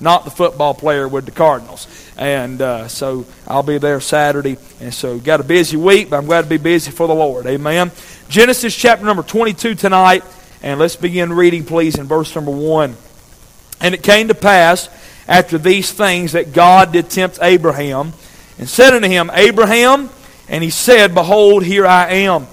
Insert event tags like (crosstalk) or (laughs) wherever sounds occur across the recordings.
not the football player with the Cardinals. And uh, so I'll be there Saturday. And so got a busy week, but I'm glad to be busy for the Lord. Amen. Genesis chapter number 22 tonight. And let's begin reading, please, in verse number 1. And it came to pass after these things that God did tempt Abraham and said unto him, Abraham, and he said, Behold, here I am.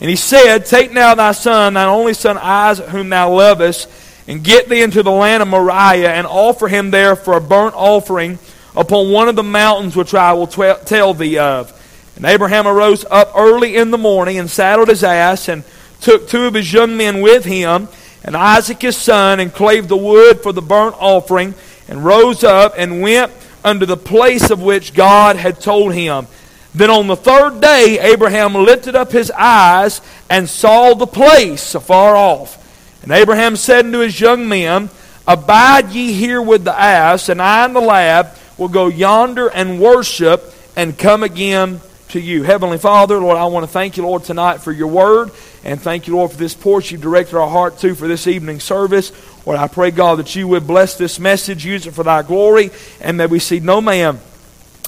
And he said, Take now thy son, thine only son Isaac, whom thou lovest, and get thee into the land of Moriah, and offer him there for a burnt offering upon one of the mountains which I will tell thee of. And Abraham arose up early in the morning, and saddled his ass, and took two of his young men with him, and Isaac his son, and clave the wood for the burnt offering, and rose up and went unto the place of which God had told him. Then on the third day, Abraham lifted up his eyes and saw the place afar off. And Abraham said unto his young men, Abide ye here with the ass, and I and the lad will go yonder and worship and come again to you. Heavenly Father, Lord, I want to thank you, Lord, tonight for your word. And thank you, Lord, for this porch you've directed our heart to for this evening service. Lord, I pray, God, that you would bless this message, use it for thy glory, and that we see no man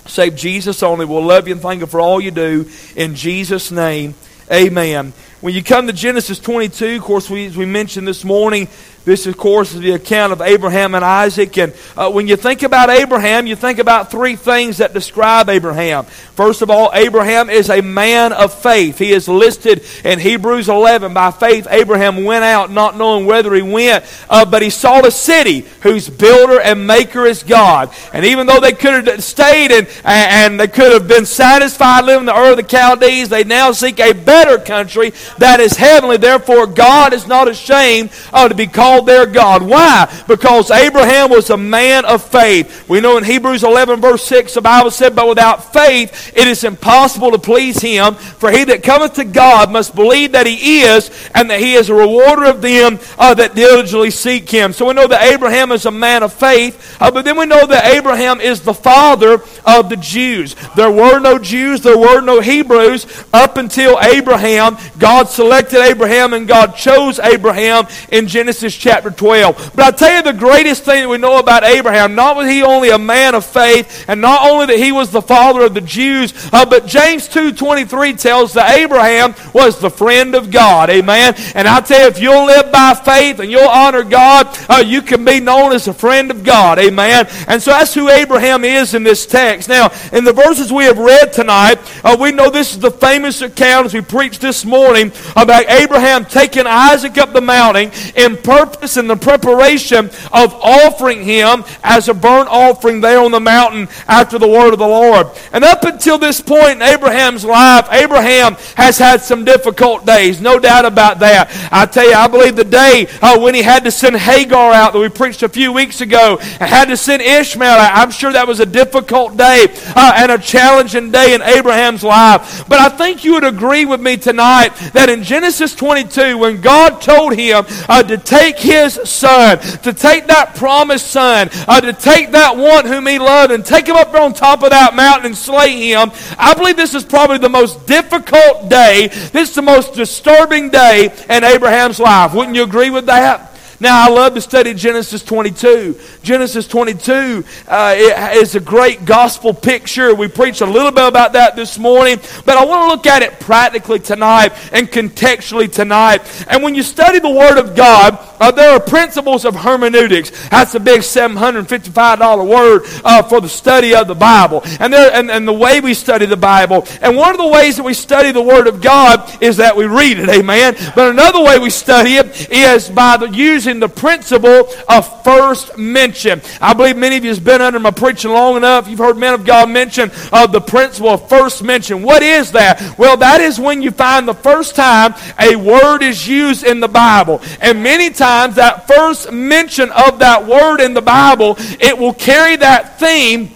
save Jesus only. We'll love you and thank you for all you do. In Jesus' name, amen. When you come to Genesis 22, of course, we, as we mentioned this morning, this, of course, is the account of Abraham and Isaac. And uh, when you think about Abraham, you think about three things that describe Abraham. First of all, Abraham is a man of faith. He is listed in Hebrews 11. By faith, Abraham went out not knowing whether he went, uh, but he saw a city whose builder and maker is God. And even though they could have stayed and, and they could have been satisfied living in the Ur of the Chaldees, they now seek a better country that is heavenly. Therefore, God is not ashamed uh, to be called called their God. Why? Because Abraham was a man of faith. We know in Hebrews 11, verse 6, the Bible said, But without faith it is impossible to please him. For he that cometh to God must believe that he is, and that he is a rewarder of them uh, that diligently seek him. So we know that Abraham is a man of faith, uh, but then we know that Abraham is the father of the Jews. There were no Jews, there were no Hebrews up until Abraham. God selected Abraham and God chose Abraham in Genesis chapter 12. But I tell you the greatest thing that we know about Abraham, not was he only a man of faith, and not only that he was the father of the Jews, uh, but James 2.23 tells that Abraham was the friend of God. Amen. And I tell you, if you'll live by faith and you'll honor God, uh, you can be known as a friend of God. Amen. And so that's who Abraham is in this text. Now, in the verses we have read tonight, uh, we know this is the famous account as we preached this morning about Abraham taking Isaac up the mountain in purpose purpose and the preparation of offering him as a burnt offering there on the mountain after the word of the Lord. And up until this point in Abraham's life, Abraham has had some difficult days, no doubt about that. I tell you, I believe the day uh, when he had to send Hagar out that we preached a few weeks ago, and had to send Ishmael out, I'm sure that was a difficult day uh, and a challenging day in Abraham's life. But I think you would agree with me tonight that in Genesis 22, when God told him uh, to take his son, to take that promised son, uh, to take that one whom he loved and take him up on top of that mountain and slay him. I believe this is probably the most difficult day. This is the most disturbing day in Abraham's life. Wouldn't you agree with that? Now, I love to study Genesis 22. Genesis 22 uh, is a great gospel picture. We preached a little bit about that this morning, but I want to look at it practically tonight and contextually tonight. And when you study the Word of God, uh, there are principles of hermeneutics. That's a big $755 word uh, for the study of the Bible. And, there, and, and the way we study the Bible. And one of the ways that we study the Word of God is that we read it, amen? But another way we study it is by the using the principle of first mention. I believe many of you have been under my preaching long enough. You've heard men of God mention of the principle of first mention. What is that? Well, that is when you find the first time a word is used in the Bible. And many times that first mention of that word in the Bible, it will carry that theme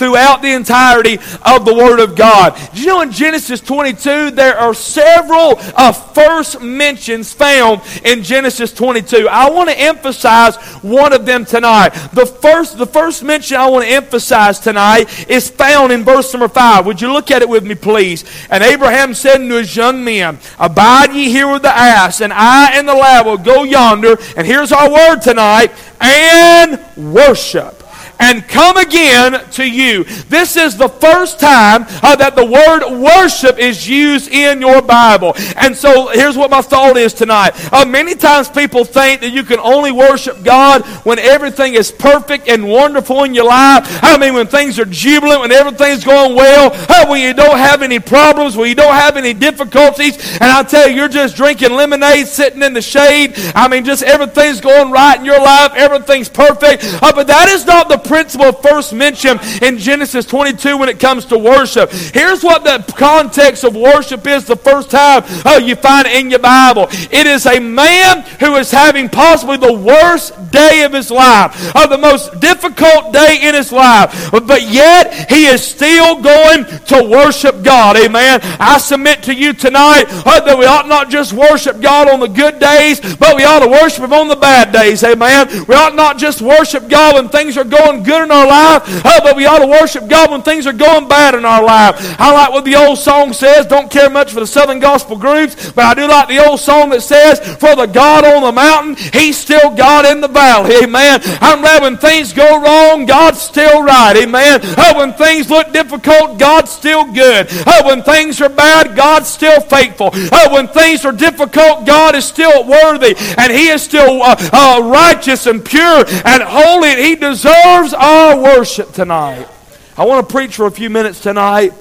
throughout the entirety of the Word of God. Do you know in Genesis 22 there are several uh, first mentions found in Genesis 22? I want to emphasize one of them tonight. The first, the first mention I want to emphasize tonight is found in verse number 5. Would you look at it with me, please? And Abraham said unto his young men, Abide ye here with the ass, and I and the lad will go yonder, and here's our word tonight, and worship. And come again to you. This is the first time uh, that the word worship is used in your Bible. And so here's what my thought is tonight. Uh, many times people think that you can only worship God when everything is perfect and wonderful in your life. I mean, when things are jubilant, when everything's going well, uh, when you don't have any problems, when you don't have any difficulties. And I tell you, you're just drinking lemonade, sitting in the shade. I mean, just everything's going right in your life, everything's perfect. Uh, but that is not the principle first mentioned in Genesis 22 when it comes to worship. Here's what the context of worship is the first time uh, you find it in your Bible. It is a man who is having possibly the worst day of his life, uh, the most difficult day in his life, but yet he is still going to worship God. Amen. I submit to you tonight uh, that we ought not just worship God on the good days, but we ought to worship Him on the bad days. Amen. We ought not just worship God when things are going good in our life, uh, but we ought to worship God when things are going bad in our life. I like what the old song says. Don't care much for the Southern gospel groups, but I do like the old song that says, For the God on the mountain, He's still God in the valley. Amen. I'm glad when things go wrong, God's still right. Amen. Uh, when things look difficult, God's still good. Uh, when things are bad, God's still faithful. Uh, when things are difficult, God is still worthy and He is still uh, uh, righteous and pure and holy. And He deserves our worship tonight. I want to preach for a few minutes tonight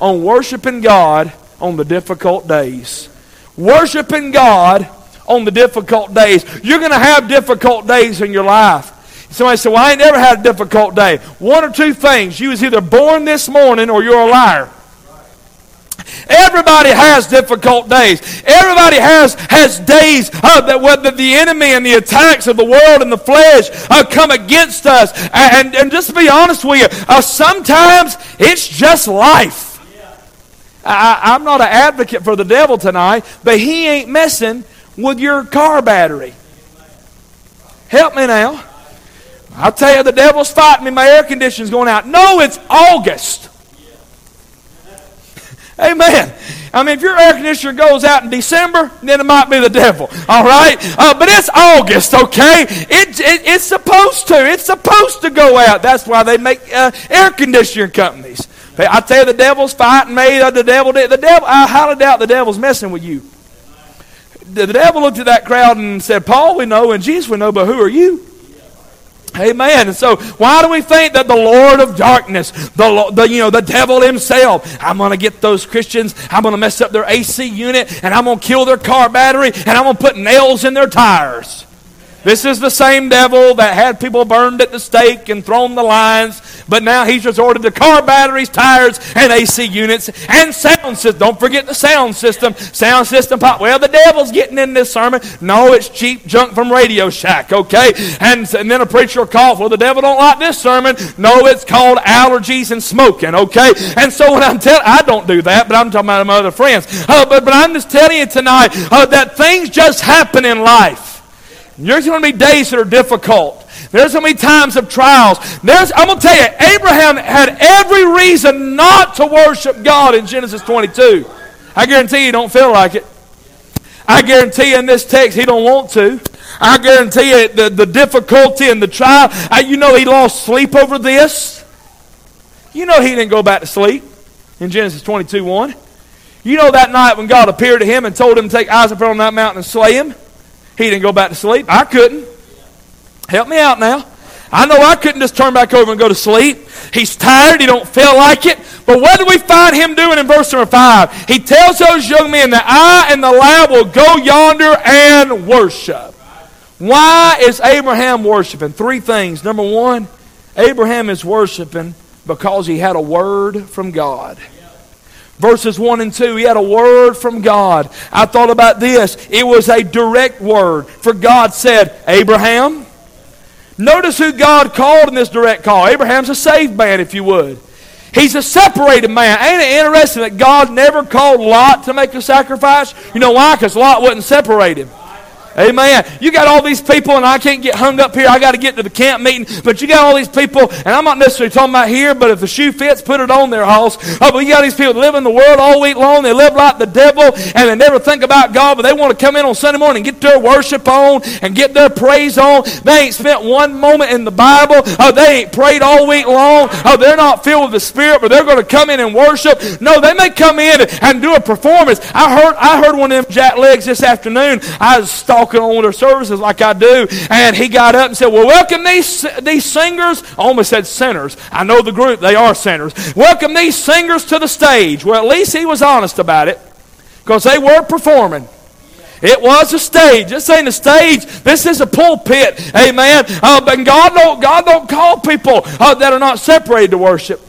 on worshiping God on the difficult days. Worshiping God on the difficult days. You're going to have difficult days in your life. Somebody said, Well, I ain't never had a difficult day. One or two things. You was either born this morning or you're a liar. Everybody has difficult days. Everybody has, has days uh, that whether the enemy and the attacks of the world and the flesh uh, come against us. And, and just to be honest with you, uh, sometimes it's just life. I, I'm not an advocate for the devil tonight, but he ain't messing with your car battery. Help me now. I'll tell you, the devil's fighting me. My air conditioning's going out. No, it's August. Amen. I mean, if your air conditioner goes out in December, then it might be the devil. All right? Uh, but it's August, okay? It, it, it's supposed to. It's supposed to go out. That's why they make uh, air conditioner companies. I tell you, the devil's fighting me. The devil, did the devil. I highly doubt the devil's messing with you. The devil looked at that crowd and said, "Paul, we know, and Jesus, we know, but who are you?" Amen. And so, why do we think that the Lord of darkness, the, the you know the devil himself, I'm going to get those Christians, I'm going to mess up their AC unit, and I'm going to kill their car battery, and I'm going to put nails in their tires. This is the same devil that had people burned at the stake and thrown the lines, but now he's resorted to car batteries, tires, and AC units and sound system. Don't forget the sound system. Sound system pop. Well, the devil's getting in this sermon. No, it's cheap junk from Radio Shack, okay? And, and then a preacher will call, well, the devil don't like this sermon. No, it's called allergies and smoking, okay? And so when I'm telling, I don't do that, but I'm talking about my other friends. Uh, but, but I'm just telling you tonight uh, that things just happen in life. There's going to be days that are difficult. There's going to be times of trials. There's, I'm going to tell you, Abraham had every reason not to worship God in Genesis 22. I guarantee you don't feel like it. I guarantee you in this text he don't want to. I guarantee you the, the difficulty and the trial. I, you know he lost sleep over this. You know he didn't go back to sleep in Genesis 22 1. You know that night when God appeared to him and told him to take Isaac from that mountain and slay him. He didn't go back to sleep. I couldn't. Help me out now. I know I couldn't just turn back over and go to sleep. He's tired. He don't feel like it. But what do we find him doing in verse number 5? He tells those young men that I and the lad will go yonder and worship. Why is Abraham worshiping? Three things. Number one, Abraham is worshiping because he had a word from God verses 1 and 2. He had a word from God. I thought about this. It was a direct word. For God said, Abraham. Notice who God called in this direct call. Abraham's a saved man, if you would. He's a separated man. Ain't it interesting that God never called Lot to make a sacrifice? You know why? Because Lot wouldn't separate him. Amen. You got all these people, and I can't get hung up here. I got to get to the camp meeting. But you got all these people, and I'm not necessarily talking about here, but if the shoe fits, put it on their house. Oh, but you got these people that live in the world all week long. They live like the devil, and they never think about God, but they want to come in on Sunday morning and get their worship on and get their praise on. They ain't spent one moment in the Bible. Oh, they ain't prayed all week long. Oh, they're not filled with the Spirit, but they're going to come in and worship. No, they may come in and do a performance. I heard, I heard one of them jack legs this afternoon. I was stalking on their services like I do, and he got up and said, Well, welcome these, these singers. I almost said sinners. I know the group, they are sinners. Welcome these singers to the stage. Well, at least he was honest about it because they were performing. It was a stage. This ain't a stage. This is a pulpit. Amen. Uh, but God don't, God don't call people uh, that are not separated to worship.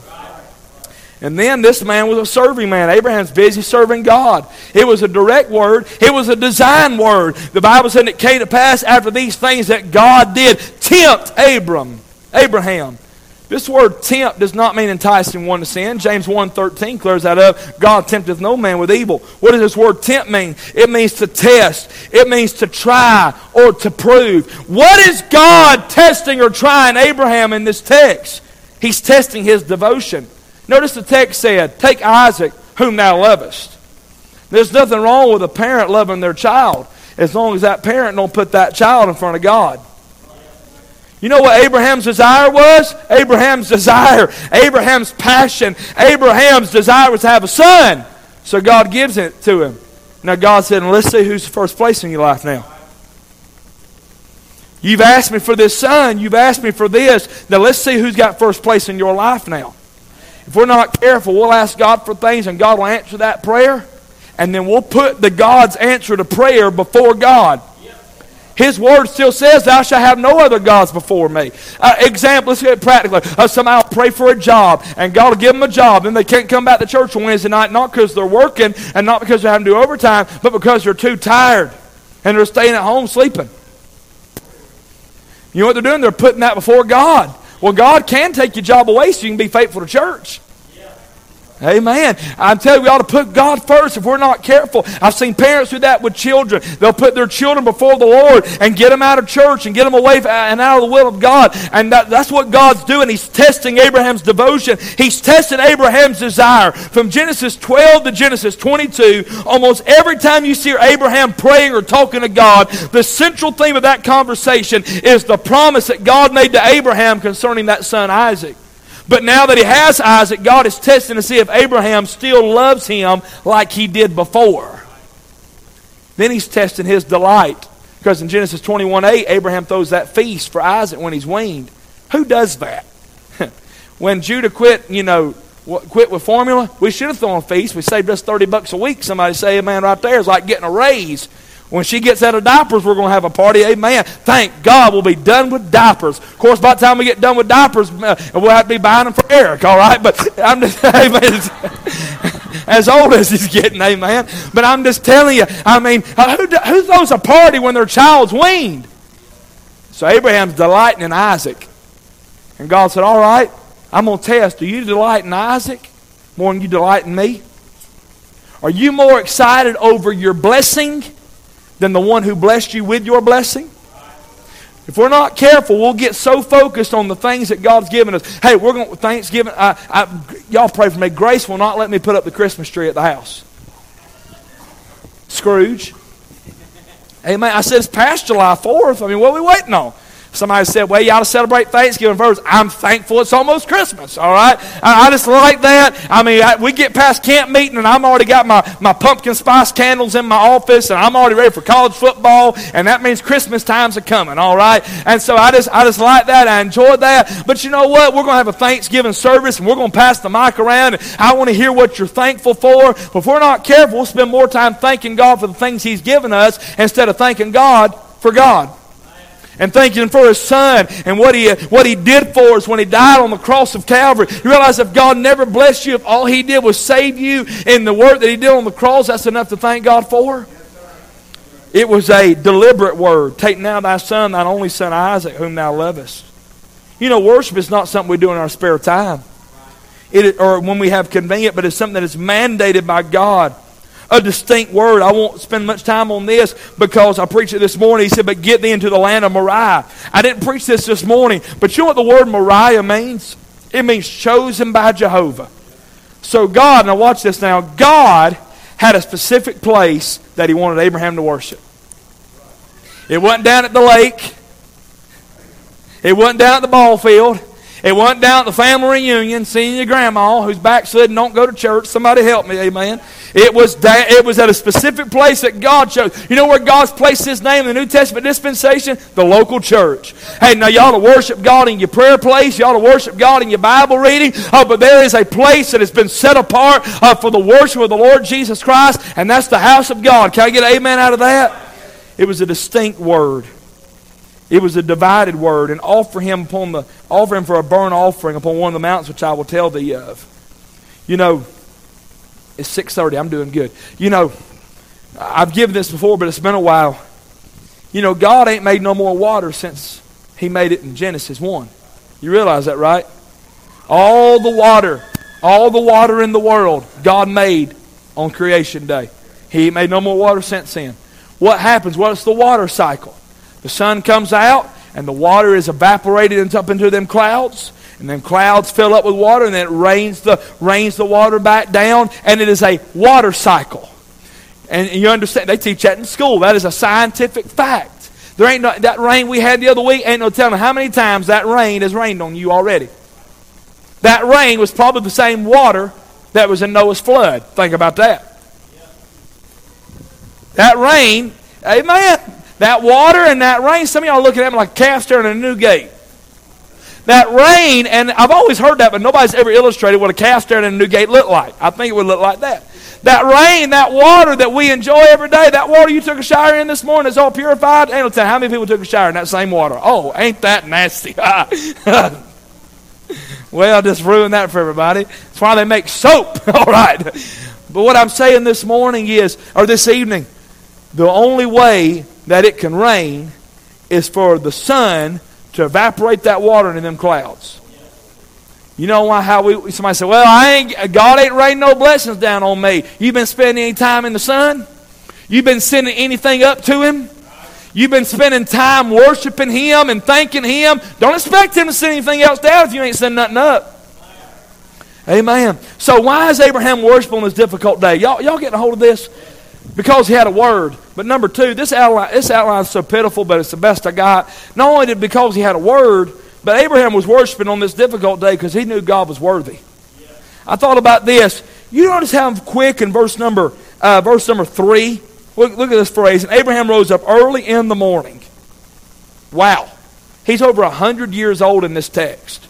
And then this man was a serving man. Abraham's busy serving God. It was a direct word. It was a design word. The Bible said it came to pass after these things that God did tempt Abram, Abraham. This word tempt does not mean enticing one to sin. James 1.13 clears that up. God tempteth no man with evil. What does this word tempt mean? It means to test. It means to try or to prove. What is God testing or trying Abraham in this text? He's testing his devotion. Notice the text said, Take Isaac, whom thou lovest. There's nothing wrong with a parent loving their child as long as that parent don't put that child in front of God. You know what Abraham's desire was? Abraham's desire, Abraham's passion, Abraham's desire was to have a son. So God gives it to him. Now God said, let's see who's first place in your life now. You've asked me for this son. You've asked me for this. Now let's see who's got first place in your life now. If we're not careful, we'll ask God for things and God will answer that prayer. And then we'll put the God's answer to prayer before God. His word still says, Thou shalt have no other gods before me. Uh, example, let's get it practically. Uh, somebody will pray for a job, and God will give them a job, and they can't come back to church on Wednesday night, not because they're working and not because they're having to do overtime, but because they're too tired and they're staying at home sleeping. You know what they're doing? They're putting that before God. Well, God can take your job away so you can be faithful to church. Amen. I'm telling you, we ought to put God first if we're not careful. I've seen parents do that with children. They'll put their children before the Lord and get them out of church and get them away uh, and out of the will of God. And that, that's what God's doing. He's testing Abraham's devotion. He's testing Abraham's desire. From Genesis 12 to Genesis 22, almost every time you see Abraham praying or talking to God, the central theme of that conversation is the promise that God made to Abraham concerning that son Isaac. But now that he has Isaac, God is testing to see if Abraham still loves him like he did before. Then he's testing his delight. Because in Genesis 21 8, Abraham throws that feast for Isaac when he's weaned. Who does that? (laughs) when Judah quit, you know, quit with formula, we should have thrown a feast. We saved us 30 bucks a week. Somebody say, man, right there is like getting a raise. When she gets out of diapers, we're going to have a party. Amen. Thank God we'll be done with diapers. Of course, by the time we get done with diapers, uh, we'll have to be buying them for Eric, all right? But I'm just, (laughs) amen. as old as he's getting, amen. But I'm just telling you, I mean, uh, who, who throws a party when their child's weaned? So Abraham's delighting in Isaac. And God said, All right, I'm going to test. Do you delight in Isaac more than you delight in me? Are you more excited over your blessing than the one who blessed you with your blessing? If we're not careful, we'll get so focused on the things that God's given us. Hey, we're going to Thanksgiving. I, I, y'all pray for me. Grace will not let me put up the Christmas tree at the house. Scrooge. Amen. I said it's past July 4th. I mean, what are we waiting on? Somebody said, well, you ought to celebrate Thanksgiving first. I'm thankful it's almost Christmas, all right? I, I just like that. I mean, I, we get past camp meeting and I'm already got my, my pumpkin spice candles in my office and I'm already ready for college football and that means Christmas times are coming, all right? And so I just, I just like that. I enjoy that. But you know what? We're going to have a Thanksgiving service and we're going to pass the mic around and I want to hear what you're thankful for. But if we're not careful, we'll spend more time thanking God for the things He's given us instead of thanking God for God and thanking for his son and what he, what he did for us when he died on the cross of Calvary. You realize if God never blessed you, if all he did was save you in the work that he did on the cross, that's enough to thank God for? It was a deliberate word. Take now thy son, thine only son Isaac, whom thou lovest. You know, worship is not something we do in our spare time. It, or when we have convenient, but it's something that is mandated by God. A distinct word. I won't spend much time on this because I preached it this morning. He said, But get thee into the land of Moriah. I didn't preach this this morning, but you know what the word Moriah means? It means chosen by Jehovah. So, God, now watch this now, God had a specific place that He wanted Abraham to worship. It wasn't down at the lake, it wasn't down at the ball field. It wasn't down at the family reunion seeing your grandma who's backslidden, don't go to church. Somebody help me, amen. It was, da- it was at a specific place that God chose. You know where God's placed His name in the New Testament dispensation? The local church. Hey, now ought to worship God in your prayer place. Ought to worship God in your Bible reading. Oh, but there is a place that has been set apart uh, for the worship of the Lord Jesus Christ, and that's the house of God. Can I get an amen out of that? It was a distinct word. It was a divided word, and offer him upon the offer him for a burnt offering upon one of the mountains which I will tell thee of. You know, it's 6:30. I'm doing good. You know, I've given this before, but it's been a while. You know, God ain't made no more water since He made it in Genesis 1. You realize that, right? All the water, all the water in the world, God made on creation day. He made no more water since then. What happens? What's the water cycle? The sun comes out, and the water is evaporated up into them clouds. And then clouds fill up with water, and then it rains the, rains the water back down, and it is a water cycle. And you understand, they teach that in school. That is a scientific fact. There ain't no, that rain we had the other week, ain't no telling how many times that rain has rained on you already. That rain was probably the same water that was in Noah's flood. Think about that. That rain, amen. That water and that rain, some of y'all looking at me like a calf staring at a new gate. That rain, and I've always heard that, but nobody's ever illustrated what a cast iron at a new gate looked like. I think it would look like that. That rain, that water that we enjoy every day, that water you took a shower in this morning is all purified. No tell how many people took a shower in that same water. Oh, ain't that nasty? (laughs) well, just ruined that for everybody. That's why they make soap. (laughs) all right. But what I'm saying this morning is, or this evening, the only way that it can rain is for the sun to evaporate that water into them clouds. You know why? How we somebody say, "Well, I ain't God ain't raining no blessings down on me." You've been spending any time in the sun? You've been sending anything up to Him? You've been spending time worshiping Him and thanking Him. Don't expect Him to send anything else down if you ain't sending nothing up. Amen. So why is Abraham worshiping on this difficult day? Y'all, y'all getting a hold of this? Because he had a word. But number two, this outline, this outline is so pitiful, but it's the best I got. Not only did because he had a word, but Abraham was worshiping on this difficult day because he knew God was worthy. I thought about this. You notice how quick in verse number uh, verse number three. Look, look at this phrase. And Abraham rose up early in the morning. Wow, he's over hundred years old in this text.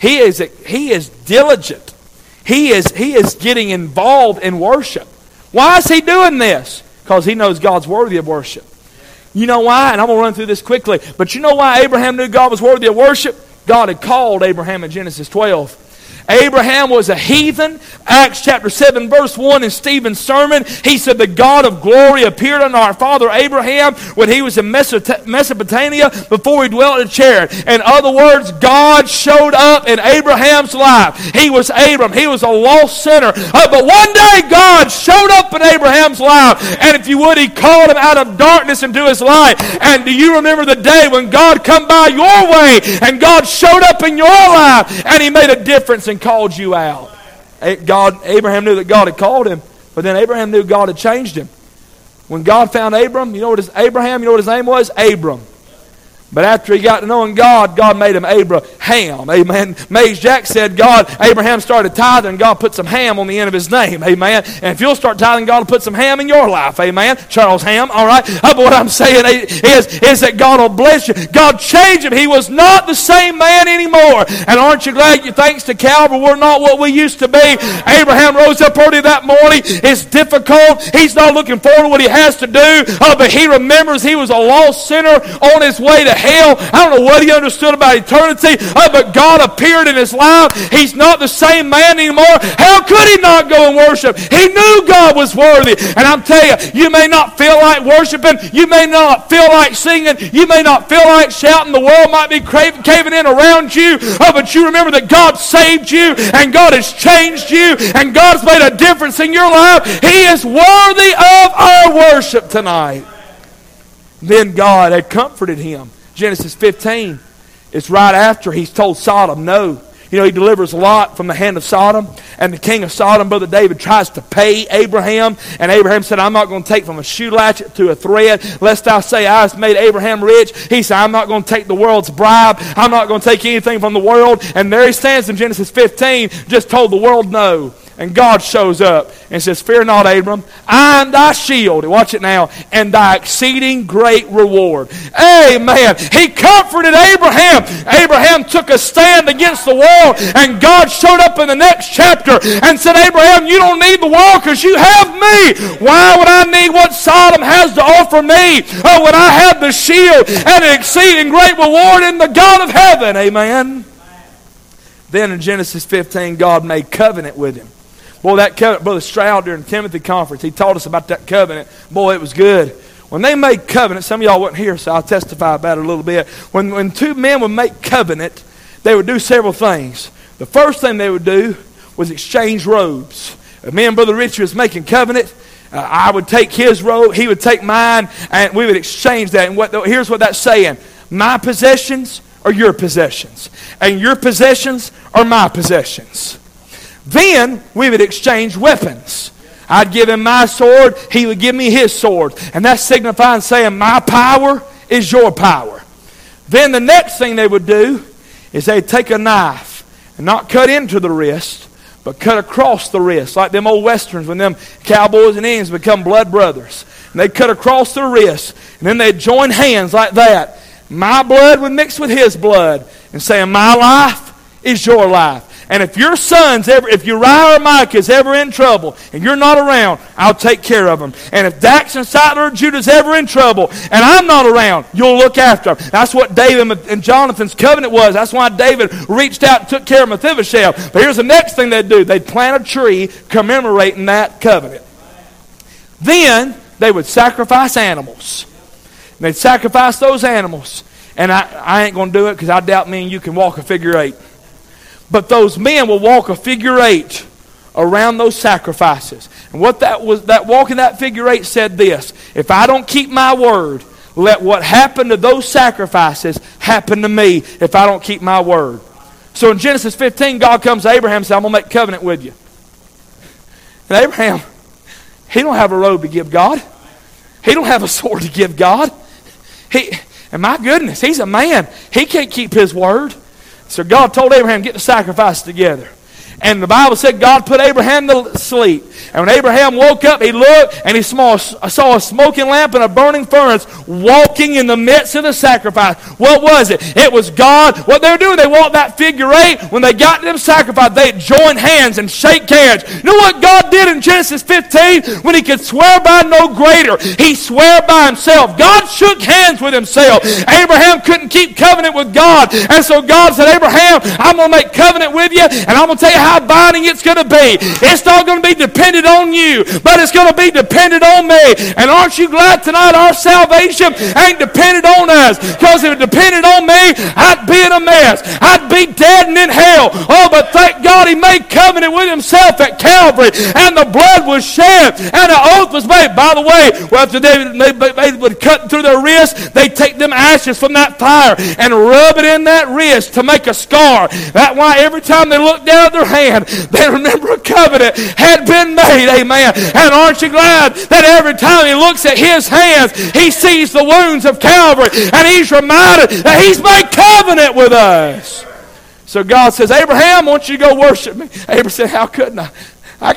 He is, he is diligent. He is, he is getting involved in worship. Why is he doing this? Because he knows God's worthy of worship. You know why? And I'm going to run through this quickly. But you know why Abraham knew God was worthy of worship? God had called Abraham in Genesis 12. Abraham was a heathen. Acts chapter 7, verse 1 in Stephen's sermon, he said, The God of glory appeared unto our father Abraham when he was in Mesopotamia before he dwelt in Charran. In other words, God showed up in Abraham's life. He was Abram. He was a lost sinner. Uh, but one day God showed up in Abraham's life. And if you would, he called him out of darkness into his light. And do you remember the day when God come by your way and God showed up in your life and he made a difference in called you out. God, Abraham knew that God had called him, but then Abraham knew God had changed him. When God found Abram, you know what his Abraham, you know what his name was? Abram. But after he got to knowing God, God made him Abraham. Amen. Mays Jack said, God, Abraham started tithing, God put some ham on the end of his name. Amen. And if you'll start tithing, God will put some ham in your life. Amen. Charles Ham. All right. Uh, but what I'm saying is, is that God will bless you. God changed him. He was not the same man anymore. And aren't you glad you, thanks to Calvary, we're not what we used to be? Abraham rose up early that morning. It's difficult. He's not looking forward to what he has to do. Uh, but he remembers he was a lost sinner on his way to hell. I don't know what he understood about eternity, uh, but God appeared in his life. He's not the same man anymore. How could he not go and worship? He knew God was worthy. And I'm telling you, you may not feel like worshiping. You may not feel like singing. You may not feel like shouting. The world might be caving in around you. Uh, but you remember that God saved you and God has changed you and God's made a difference in your life. He is worthy of our worship tonight. Then God had comforted him. Genesis 15. It's right after he's told Sodom no. You know, he delivers Lot from the hand of Sodom, and the king of Sodom, Brother David, tries to pay Abraham. And Abraham said, I'm not going to take from a shoe latchet to a thread, lest I say I have made Abraham rich. He said, I'm not going to take the world's bribe. I'm not going to take anything from the world. And there he stands in Genesis 15, just told the world no. And God shows up and says, Fear not, Abram, I am thy shield. Watch it now. And thy exceeding great reward. Amen. He comforted Abraham. Abraham took a stand against the world, and God showed up in the next chapter and said, Abraham, you don't need the world because you have me. Why would I need what Sodom has to offer me? Oh, when I have the shield and an exceeding great reward in the God of heaven. Amen. Then in Genesis 15, God made covenant with him. Boy, that covenant, Brother Stroud during the Timothy conference, he taught us about that covenant. Boy, it was good. When they made covenant, some of y'all wasn't here, so I'll testify about it a little bit. When, when two men would make covenant, they would do several things. The first thing they would do was exchange robes. If Me and Brother Richard was making covenant. Uh, I would take his robe, he would take mine, and we would exchange that. And what, here's what that's saying My possessions are your possessions, and your possessions are my possessions. Then we would exchange weapons. I'd give him my sword, he would give me his sword. And that's signifying saying, My power is your power. Then the next thing they would do is they'd take a knife and not cut into the wrist, but cut across the wrist, like them old westerns when them cowboys and Indians become blood brothers. And they'd cut across the wrist, and then they'd join hands like that. My blood would mix with his blood, and saying, My life is your life. And if your son's ever, if Uriah or Mike is ever in trouble and you're not around, I'll take care of them. And if Dax and Siler or Judah's ever in trouble and I'm not around, you'll look after them. That's what David and Jonathan's covenant was. That's why David reached out and took care of Mephibosheth. But here's the next thing they'd do. They'd plant a tree commemorating that covenant. Then they would sacrifice animals. And they'd sacrifice those animals. And I, I ain't going to do it because I doubt me and you can walk a figure eight. But those men will walk a figure eight around those sacrifices. And what that was that walking that figure eight said this if I don't keep my word, let what happened to those sacrifices happen to me if I don't keep my word. So in Genesis 15, God comes to Abraham and says, I'm gonna make covenant with you. And Abraham, he don't have a robe to give God. He don't have a sword to give God. He and my goodness, he's a man. He can't keep his word. So God told Abraham, get the sacrifice together. And the Bible said God put Abraham to sleep. And when Abraham woke up, he looked and he saw a smoking lamp and a burning furnace walking in the midst of the sacrifice. What was it? It was God. What they were doing, they walked that figure eight. When they got to them sacrifice, they join hands and shake hands. You know what God did in Genesis 15? When he could swear by no greater, he swore by himself. God shook hands with himself. Abraham couldn't keep covenant with God. And so God said, Abraham, I'm going to make covenant with you, and I'm going to tell you how binding it's going to be. It's not going to be dependent on you, but it's going to be dependent on me. And aren't you glad tonight our salvation ain't dependent on us? Because if it depended on me, I'd be in a mess. I'd be dead and in hell. Oh, but thank God he made covenant with himself at Calvary, and the blood was shed, and an oath was made. By the way, well, after they, they, they would cut through their wrist, they take them ashes from that fire and rub it in that wrist to make a scar. That's why every time they look down at their hand, they remember a covenant had been made. Amen. And aren't you glad that every time he looks at his hands, he sees the wounds of Calvary and he's reminded that he's made covenant with us. So God says, Abraham, I want you go worship me. Abraham said, How couldn't I? I,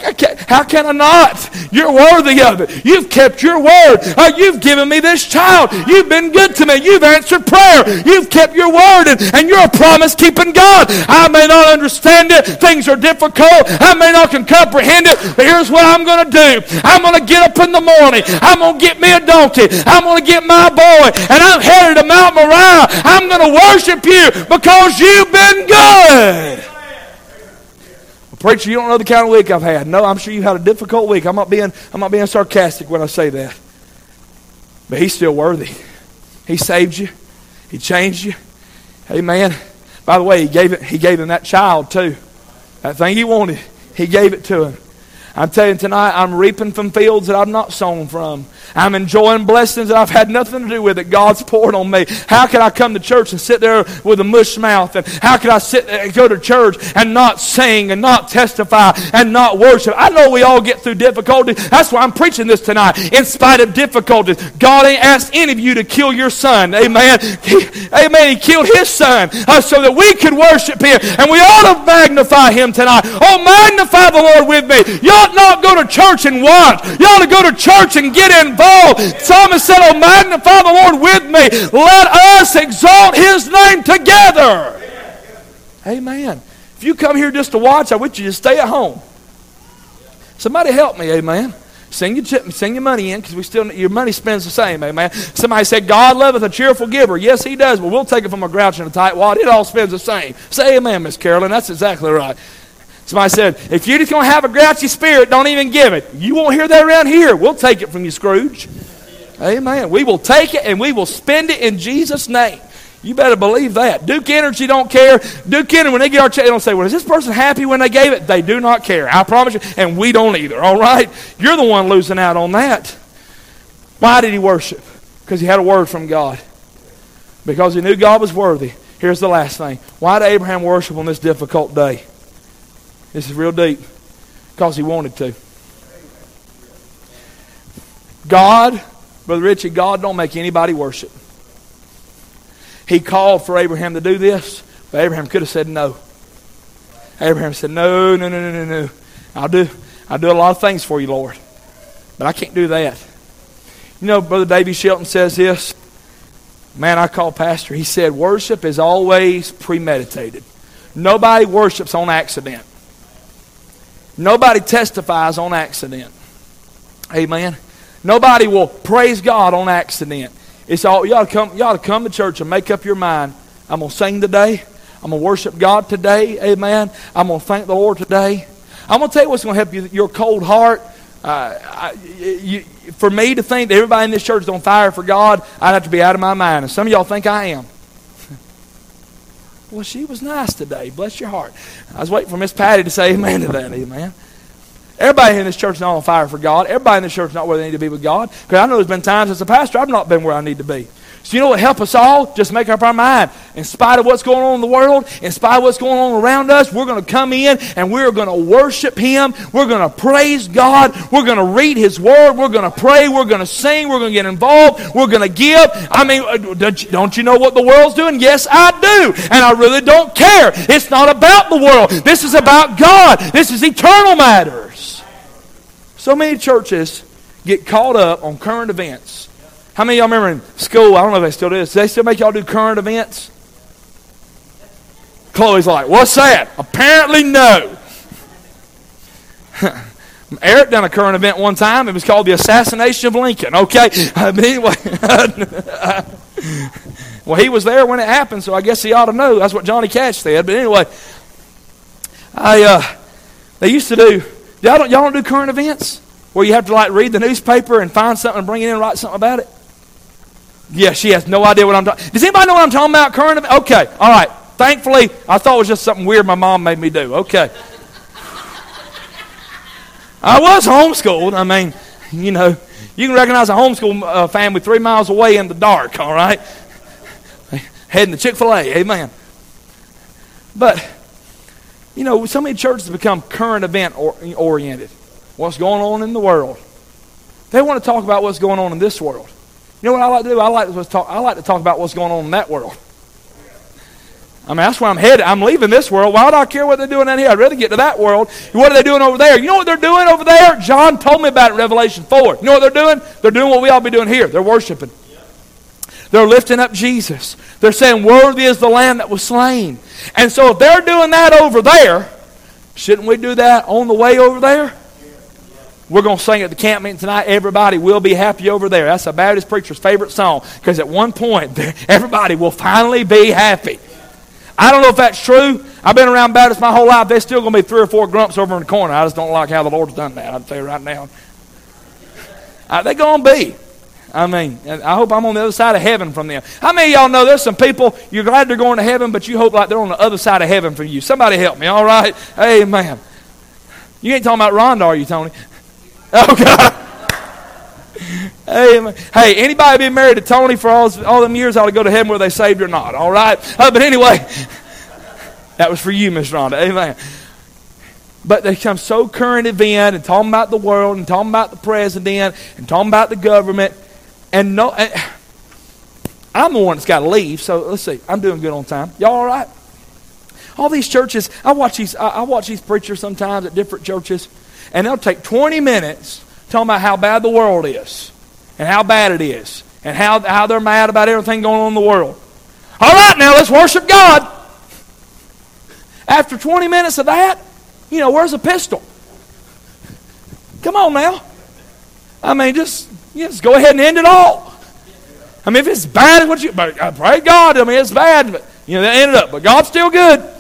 how can I not? You're worthy of it. You've kept your word. Uh, you've given me this child. You've been good to me. You've answered prayer. You've kept your word, and, and you're a promise keeping God. I may not understand it. Things are difficult. I may not can comprehend it, but here's what I'm going to do. I'm going to get up in the morning. I'm going to get me a donkey. I'm going to get my boy, and I'm headed to Mount Moriah. I'm going to worship you because you've been good. Preacher, you don't know the kind of week I've had. No, I'm sure you had a difficult week. I'm not being, I'm not being sarcastic when I say that. But he's still worthy. He saved you. He changed you. Amen. By the way, he gave it, he gave him that child too. That thing he wanted, he gave it to him. I'm telling you tonight, I'm reaping from fields that I've not sown from. I'm enjoying blessings that I've had nothing to do with that God's poured on me. How can I come to church and sit there with a mush mouth? And how can I sit and go to church and not sing and not testify and not worship? I know we all get through difficulties. That's why I'm preaching this tonight. In spite of difficulties, God ain't asked any of you to kill your son. Amen. He, amen. He killed his son uh, so that we could worship him. And we ought to magnify him tonight. Oh, magnify the Lord with me. You ought not go to church and watch. You ought to go to church and get involved. Psalmist said, Oh, magnify the Lord with me. Let us exalt his name together. Amen. If you come here just to watch, I wish you to stay at home. Somebody help me, amen. Send your, chip, send your money in because we still your money spends the same, amen. Somebody said, God loveth a cheerful giver. Yes, he does, but we'll take it from a grouch and a tight wad. It all spends the same. Say amen, Miss Carolyn. That's exactly right. Somebody said, if you're just going to have a grouchy spirit, don't even give it. You won't hear that around here. We'll take it from you, Scrooge. Amen. We will take it and we will spend it in Jesus' name. You better believe that. Duke Energy don't care. Duke Energy, when they get our check, they don't say, well, is this person happy when they gave it? They do not care. I promise you. And we don't either, all right? You're the one losing out on that. Why did he worship? Because he had a word from God. Because he knew God was worthy. Here's the last thing. Why did Abraham worship on this difficult day? This is real deep. Because he wanted to. God, Brother Richie, God don't make anybody worship. He called for Abraham to do this, but Abraham could have said no. Abraham said, No, no, no, no, no, no. I'll do, I'll do a lot of things for you, Lord. But I can't do that. You know, Brother Davy Shelton says this. Man, I call Pastor. He said, Worship is always premeditated. Nobody worships on accident. Nobody testifies on accident. Amen. Nobody will praise God on accident. It's all you ought to come. You ought to come to church and make up your mind. I'm gonna sing today. I'm gonna worship God today. Amen. I'm gonna thank the Lord today. I'm gonna tell you what's gonna help you. Your cold heart. Uh, I, you, for me to think that everybody in this church is on fire for God, I'd have to be out of my mind. And some of y'all think I am. Well, she was nice today. Bless your heart. I was waiting for Miss Patty to say amen to that. Amen. Everybody in this church is not on fire for God. Everybody in this church is not where they need to be with God. Because I know there's been times as a pastor I've not been where I need to be. So you know what help us all? Just make up our mind. In spite of what's going on in the world, in spite of what's going on around us, we're going to come in and we're going to worship Him. We're going to praise God. We're going to read His Word. We're going to pray. We're going to sing. We're going to get involved. We're going to give. I mean, uh, don't you know what the world's doing? Yes, I do. And I really don't care. It's not about the world. This is about God. This is eternal matters. So many churches get caught up on current events how many of y'all remember in school? I don't know if they still do this. Do they still make y'all do current events? Chloe's like, what's that? Apparently, no. (laughs) Eric done a current event one time. It was called the assassination of Lincoln. Okay, (laughs) but anyway, (laughs) well, he was there when it happened, so I guess he ought to know. That's what Johnny Cash said. But anyway, I uh, they used to do. Y'all don't y'all don't do current events where you have to like read the newspaper and find something and bring it in and write something about it. Yeah, she has no idea what I'm talking. Does anybody know what I'm talking about? Current event? Okay, all right. Thankfully, I thought it was just something weird my mom made me do. Okay. I was homeschooled. I mean, you know, you can recognize a homeschool uh, family three miles away in the dark. All right, heading to Chick Fil A. Amen. But you know, so many churches become current event or, oriented. What's going on in the world? They want to talk about what's going on in this world. You know what I like to do? I like to talk, I like to talk about what's going on in that world. I mean, that's where I'm headed. I'm leaving this world. Why would I care what they're doing down here? I'd rather get to that world. What are they doing over there? You know what they're doing over there? John told me about it in Revelation 4. You know what they're doing? They're doing what we ought to be doing here. They're worshiping. They're lifting up Jesus. They're saying, Worthy is the Lamb that was slain. And so if they're doing that over there, shouldn't we do that on the way over there? We're going to sing at the camp meeting tonight. Everybody will be happy over there. That's a Baptist preacher's favorite song because at one point, (laughs) everybody will finally be happy. I don't know if that's true. I've been around Baptists my whole life. There's still going to be three or four grumps over in the corner. I just don't like how the Lord's done that. I'll tell you right now. (laughs) Uh, they're going to be. I mean, I hope I'm on the other side of heaven from them. How many of y'all know there's some people, you're glad they're going to heaven, but you hope like they're on the other side of heaven from you? Somebody help me, all right? Amen. You ain't talking about Rhonda, are you, Tony? Oh, God. Hey, hey, anybody been married to Tony for all, all them years ought to go to heaven whether they saved or not, all right? Uh, but anyway, (laughs) that was for you, Miss Rhonda. Amen. But they come so current event and talking about the world and talking about the president and talking about the government. And no, and I'm the one that's got to leave, so let's see. I'm doing good on time. Y'all all right? All these churches, I watch these, I watch these preachers sometimes at different churches and they'll take 20 minutes talking about how bad the world is and how bad it is and how, how they're mad about everything going on in the world. All right, now let's worship God. After 20 minutes of that, you know, where's the pistol? Come on now. I mean, just, you just go ahead and end it all. I mean, if it's bad, what you, but I uh, pray God. I mean, it's bad, but, you know, they ended up. But God's still good.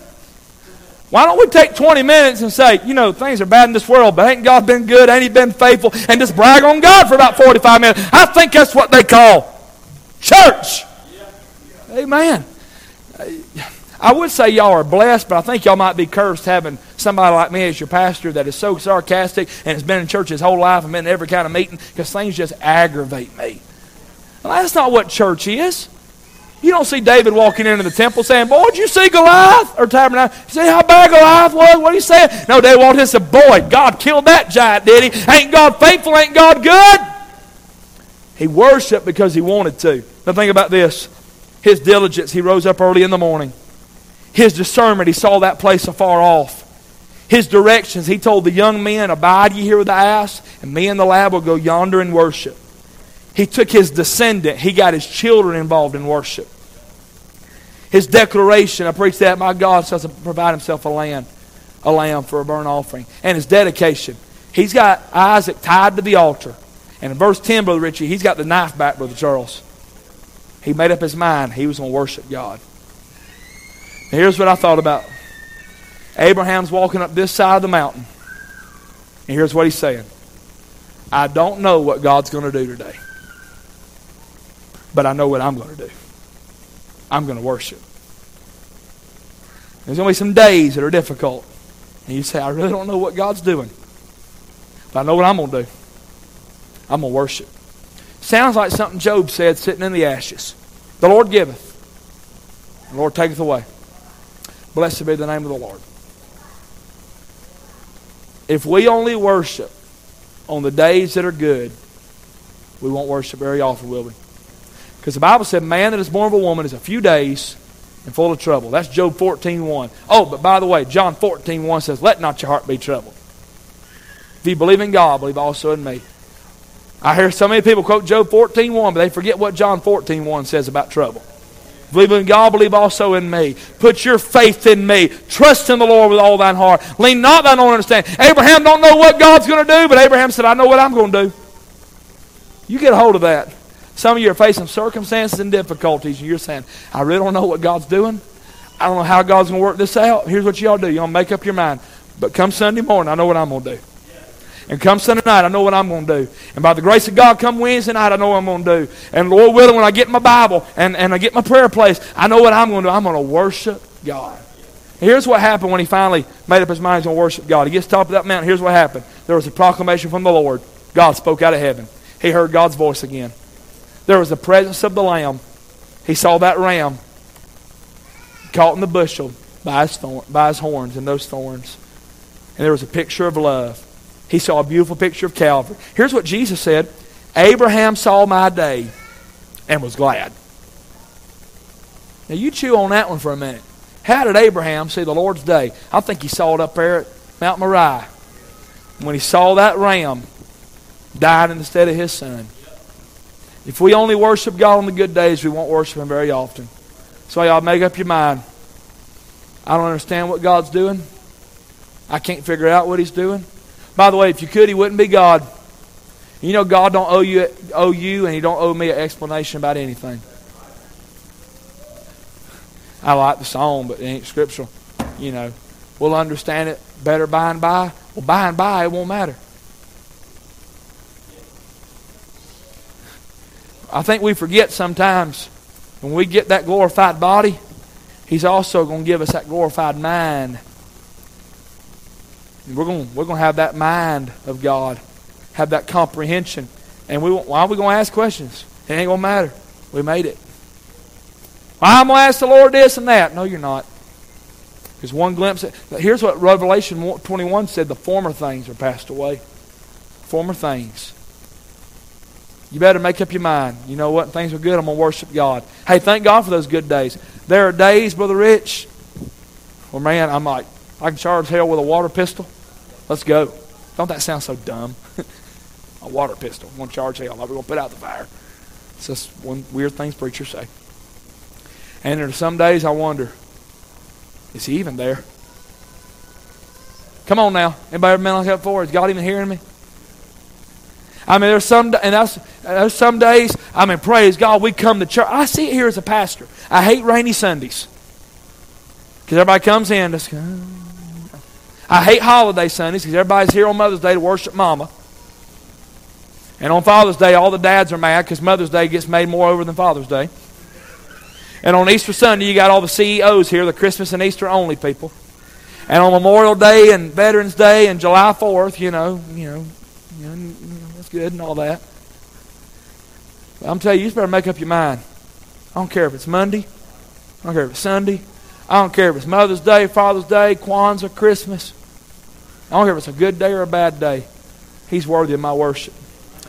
Why don't we take 20 minutes and say, you know, things are bad in this world, but ain't God been good? Ain't He been faithful? And just brag on God for about 45 minutes. I think that's what they call church. Amen. I would say y'all are blessed, but I think y'all might be cursed having somebody like me as your pastor that is so sarcastic and has been in church his whole life and been in every kind of meeting because things just aggravate me. Well, that's not what church is. You don't see David walking into the temple saying, Boy, did you see Goliath? Or tabernacle. You see how bad Goliath was? What are you saying? No, David walked in and said, Boy, God killed that giant, did he? Ain't God faithful? Ain't God good? He worshiped because he wanted to. Now think about this. His diligence, he rose up early in the morning. His discernment, he saw that place afar off. His directions, he told the young men, Abide ye here with the ass, and me and the lad will go yonder and worship. He took his descendant, he got his children involved in worship. His declaration, I preach that my God shall provide himself a lamb, a lamb for a burnt offering. And his dedication, he's got Isaac tied to the altar. And in verse 10, Brother Richie, he's got the knife back, Brother Charles. He made up his mind he was going to worship God. Now here's what I thought about. Abraham's walking up this side of the mountain. And here's what he's saying I don't know what God's going to do today. But I know what I'm going to do. I'm going to worship. There's going to be some days that are difficult. And you say, I really don't know what God's doing. But I know what I'm going to do. I'm going to worship. Sounds like something Job said sitting in the ashes. The Lord giveth, the Lord taketh away. Blessed be the name of the Lord. If we only worship on the days that are good, we won't worship very often, will we? Because the Bible said, man that is born of a woman is a few days and full of trouble. That's Job 14.1. Oh, but by the way, John 14.1 says, let not your heart be troubled. If you believe in God, believe also in me. I hear so many people quote Job 14.1, but they forget what John 14.1 says about trouble. Believe in God, believe also in me. Put your faith in me. Trust in the Lord with all thine heart. Lean not thine own understanding. Abraham don't know what God's going to do, but Abraham said, I know what I'm going to do. You get a hold of that. Some of you are facing circumstances and difficulties, and you're saying, I really don't know what God's doing. I don't know how God's going to work this out. Here's what you all do. you all make up your mind. But come Sunday morning, I know what I'm going to do. And come Sunday night, I know what I'm going to do. And by the grace of God, come Wednesday night, I know what I'm going to do. And Lord willing, when I get my Bible and, and I get my prayer place, I know what I'm going to do. I'm going to worship God. Here's what happened when he finally made up his mind he's going to worship God. He gets to top of that mountain. Here's what happened. There was a proclamation from the Lord. God spoke out of heaven. He heard God's voice again. There was the presence of the Lamb. He saw that ram caught in the bushel by his, thorn, by his horns and those thorns. And there was a picture of love. He saw a beautiful picture of Calvary. Here's what Jesus said Abraham saw my day and was glad. Now, you chew on that one for a minute. How did Abraham see the Lord's day? I think he saw it up there at Mount Moriah. When he saw that ram died instead of his son. If we only worship God on the good days, we won't worship Him very often. So, y'all make up your mind. I don't understand what God's doing. I can't figure out what He's doing. By the way, if you could, He wouldn't be God. You know, God don't owe you, owe you, and He don't owe me an explanation about anything. I like the song, but it ain't scriptural. You know, we'll understand it better by and by. Well, by and by, it won't matter. I think we forget sometimes when we get that glorified body, He's also going to give us that glorified mind. And we're going, we're going to have that mind of God, have that comprehension. And we, why are we going to ask questions? It ain't going to matter. We made it. Why am I'm going to ask the Lord this and that. No, you're not. Because one glimpse. Here's what Revelation 21 said the former things are passed away. Former things. You better make up your mind. You know what? Things are good. I'm going to worship God. Hey, thank God for those good days. There are days, Brother Rich, where, man, I'm like, I can charge hell with a water pistol. Let's go. Don't that sound so dumb? (laughs) a water pistol. I'm going to charge hell. We're going to put out the fire. It's just one weird things preachers say. And there are some days I wonder, is he even there? Come on now. Anybody ever been like that before? Is God even hearing me? I mean, there's some, and there's some days, I mean, praise God, we come to church. I see it here as a pastor. I hate rainy Sundays. Because everybody comes in. Just, I hate holiday Sundays because everybody's here on Mother's Day to worship Mama. And on Father's Day, all the dads are mad because Mother's Day gets made more over than Father's Day. And on Easter Sunday, you got all the CEOs here, the Christmas and Easter only people. And on Memorial Day and Veterans Day and July 4th, you know, you know, you know good and all that. But I'm telling you, you better make up your mind. I don't care if it's Monday. I don't care if it's Sunday. I don't care if it's Mother's Day, Father's Day, Kwanzaa, Christmas. I don't care if it's a good day or a bad day. He's worthy of my worship.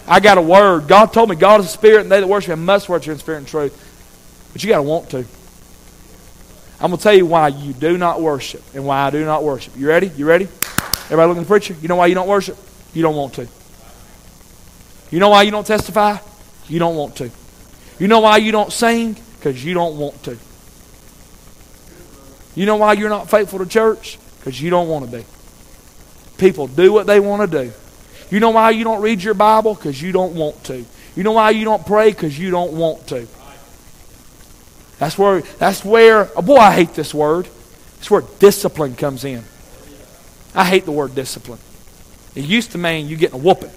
I got a word. God told me God is a spirit, and they that worship Him must worship in spirit and truth. But you got to want to. I'm going to tell you why you do not worship and why I do not worship. You ready? You ready? Everybody looking at the preacher? You know why you don't worship? You don't want to. You know why you don't testify? You don't want to. You know why you don't sing? Because you don't want to. You know why you're not faithful to church? Because you don't want to be. People do what they want to do. You know why you don't read your Bible? Because you don't want to. You know why you don't pray? Because you don't want to. That's where, that's where, oh boy, I hate this word. It's where discipline comes in. I hate the word discipline. It used to mean you getting a whooping.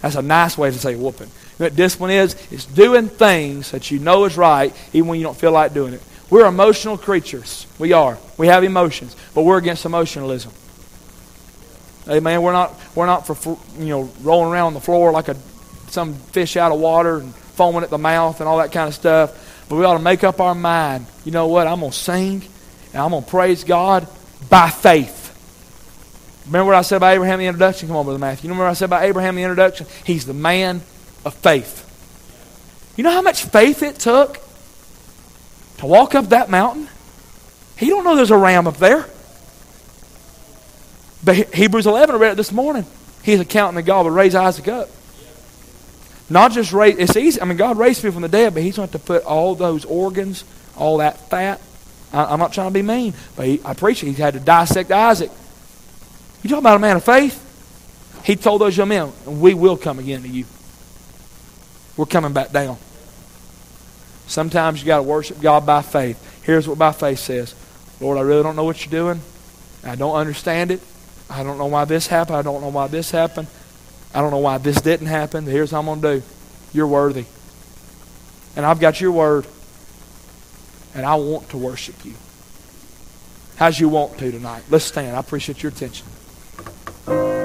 That's a nice way to say whooping. You know what discipline is? It's doing things that you know is right even when you don't feel like doing it. We're emotional creatures. We are. We have emotions, but we're against emotionalism. Amen. We're not we're not for you know rolling around on the floor like a some fish out of water and foaming at the mouth and all that kind of stuff. But we ought to make up our mind. You know what? I'm going to sing and I'm going to praise God by faith. Remember what I said about Abraham in the introduction? Come on, Brother Matthew. You remember what I said about Abraham in the introduction? He's the man of faith. You know how much faith it took to walk up that mountain? He don't know there's a ram up there. But Hebrews 11, I read it this morning. He's accounting that God would raise Isaac up. Not just raise, it's easy. I mean, God raised people from the dead, but He's going to have to put all those organs, all that fat. I, am not trying to be mean, but he, I preach it. He had to dissect Isaac. You talk about a man of faith? He told those young men, we will come again to you. We're coming back down. Sometimes you got to worship God by faith. Here's what by faith says Lord, I really don't know what you're doing. I don't understand it. I don't know why this happened. I don't know why this happened. I don't know why this didn't happen. Here's what I'm going to do. You're worthy. And I've got your word. And I want to worship you. How's you want to tonight? Let's stand. I appreciate your attention. Thank you.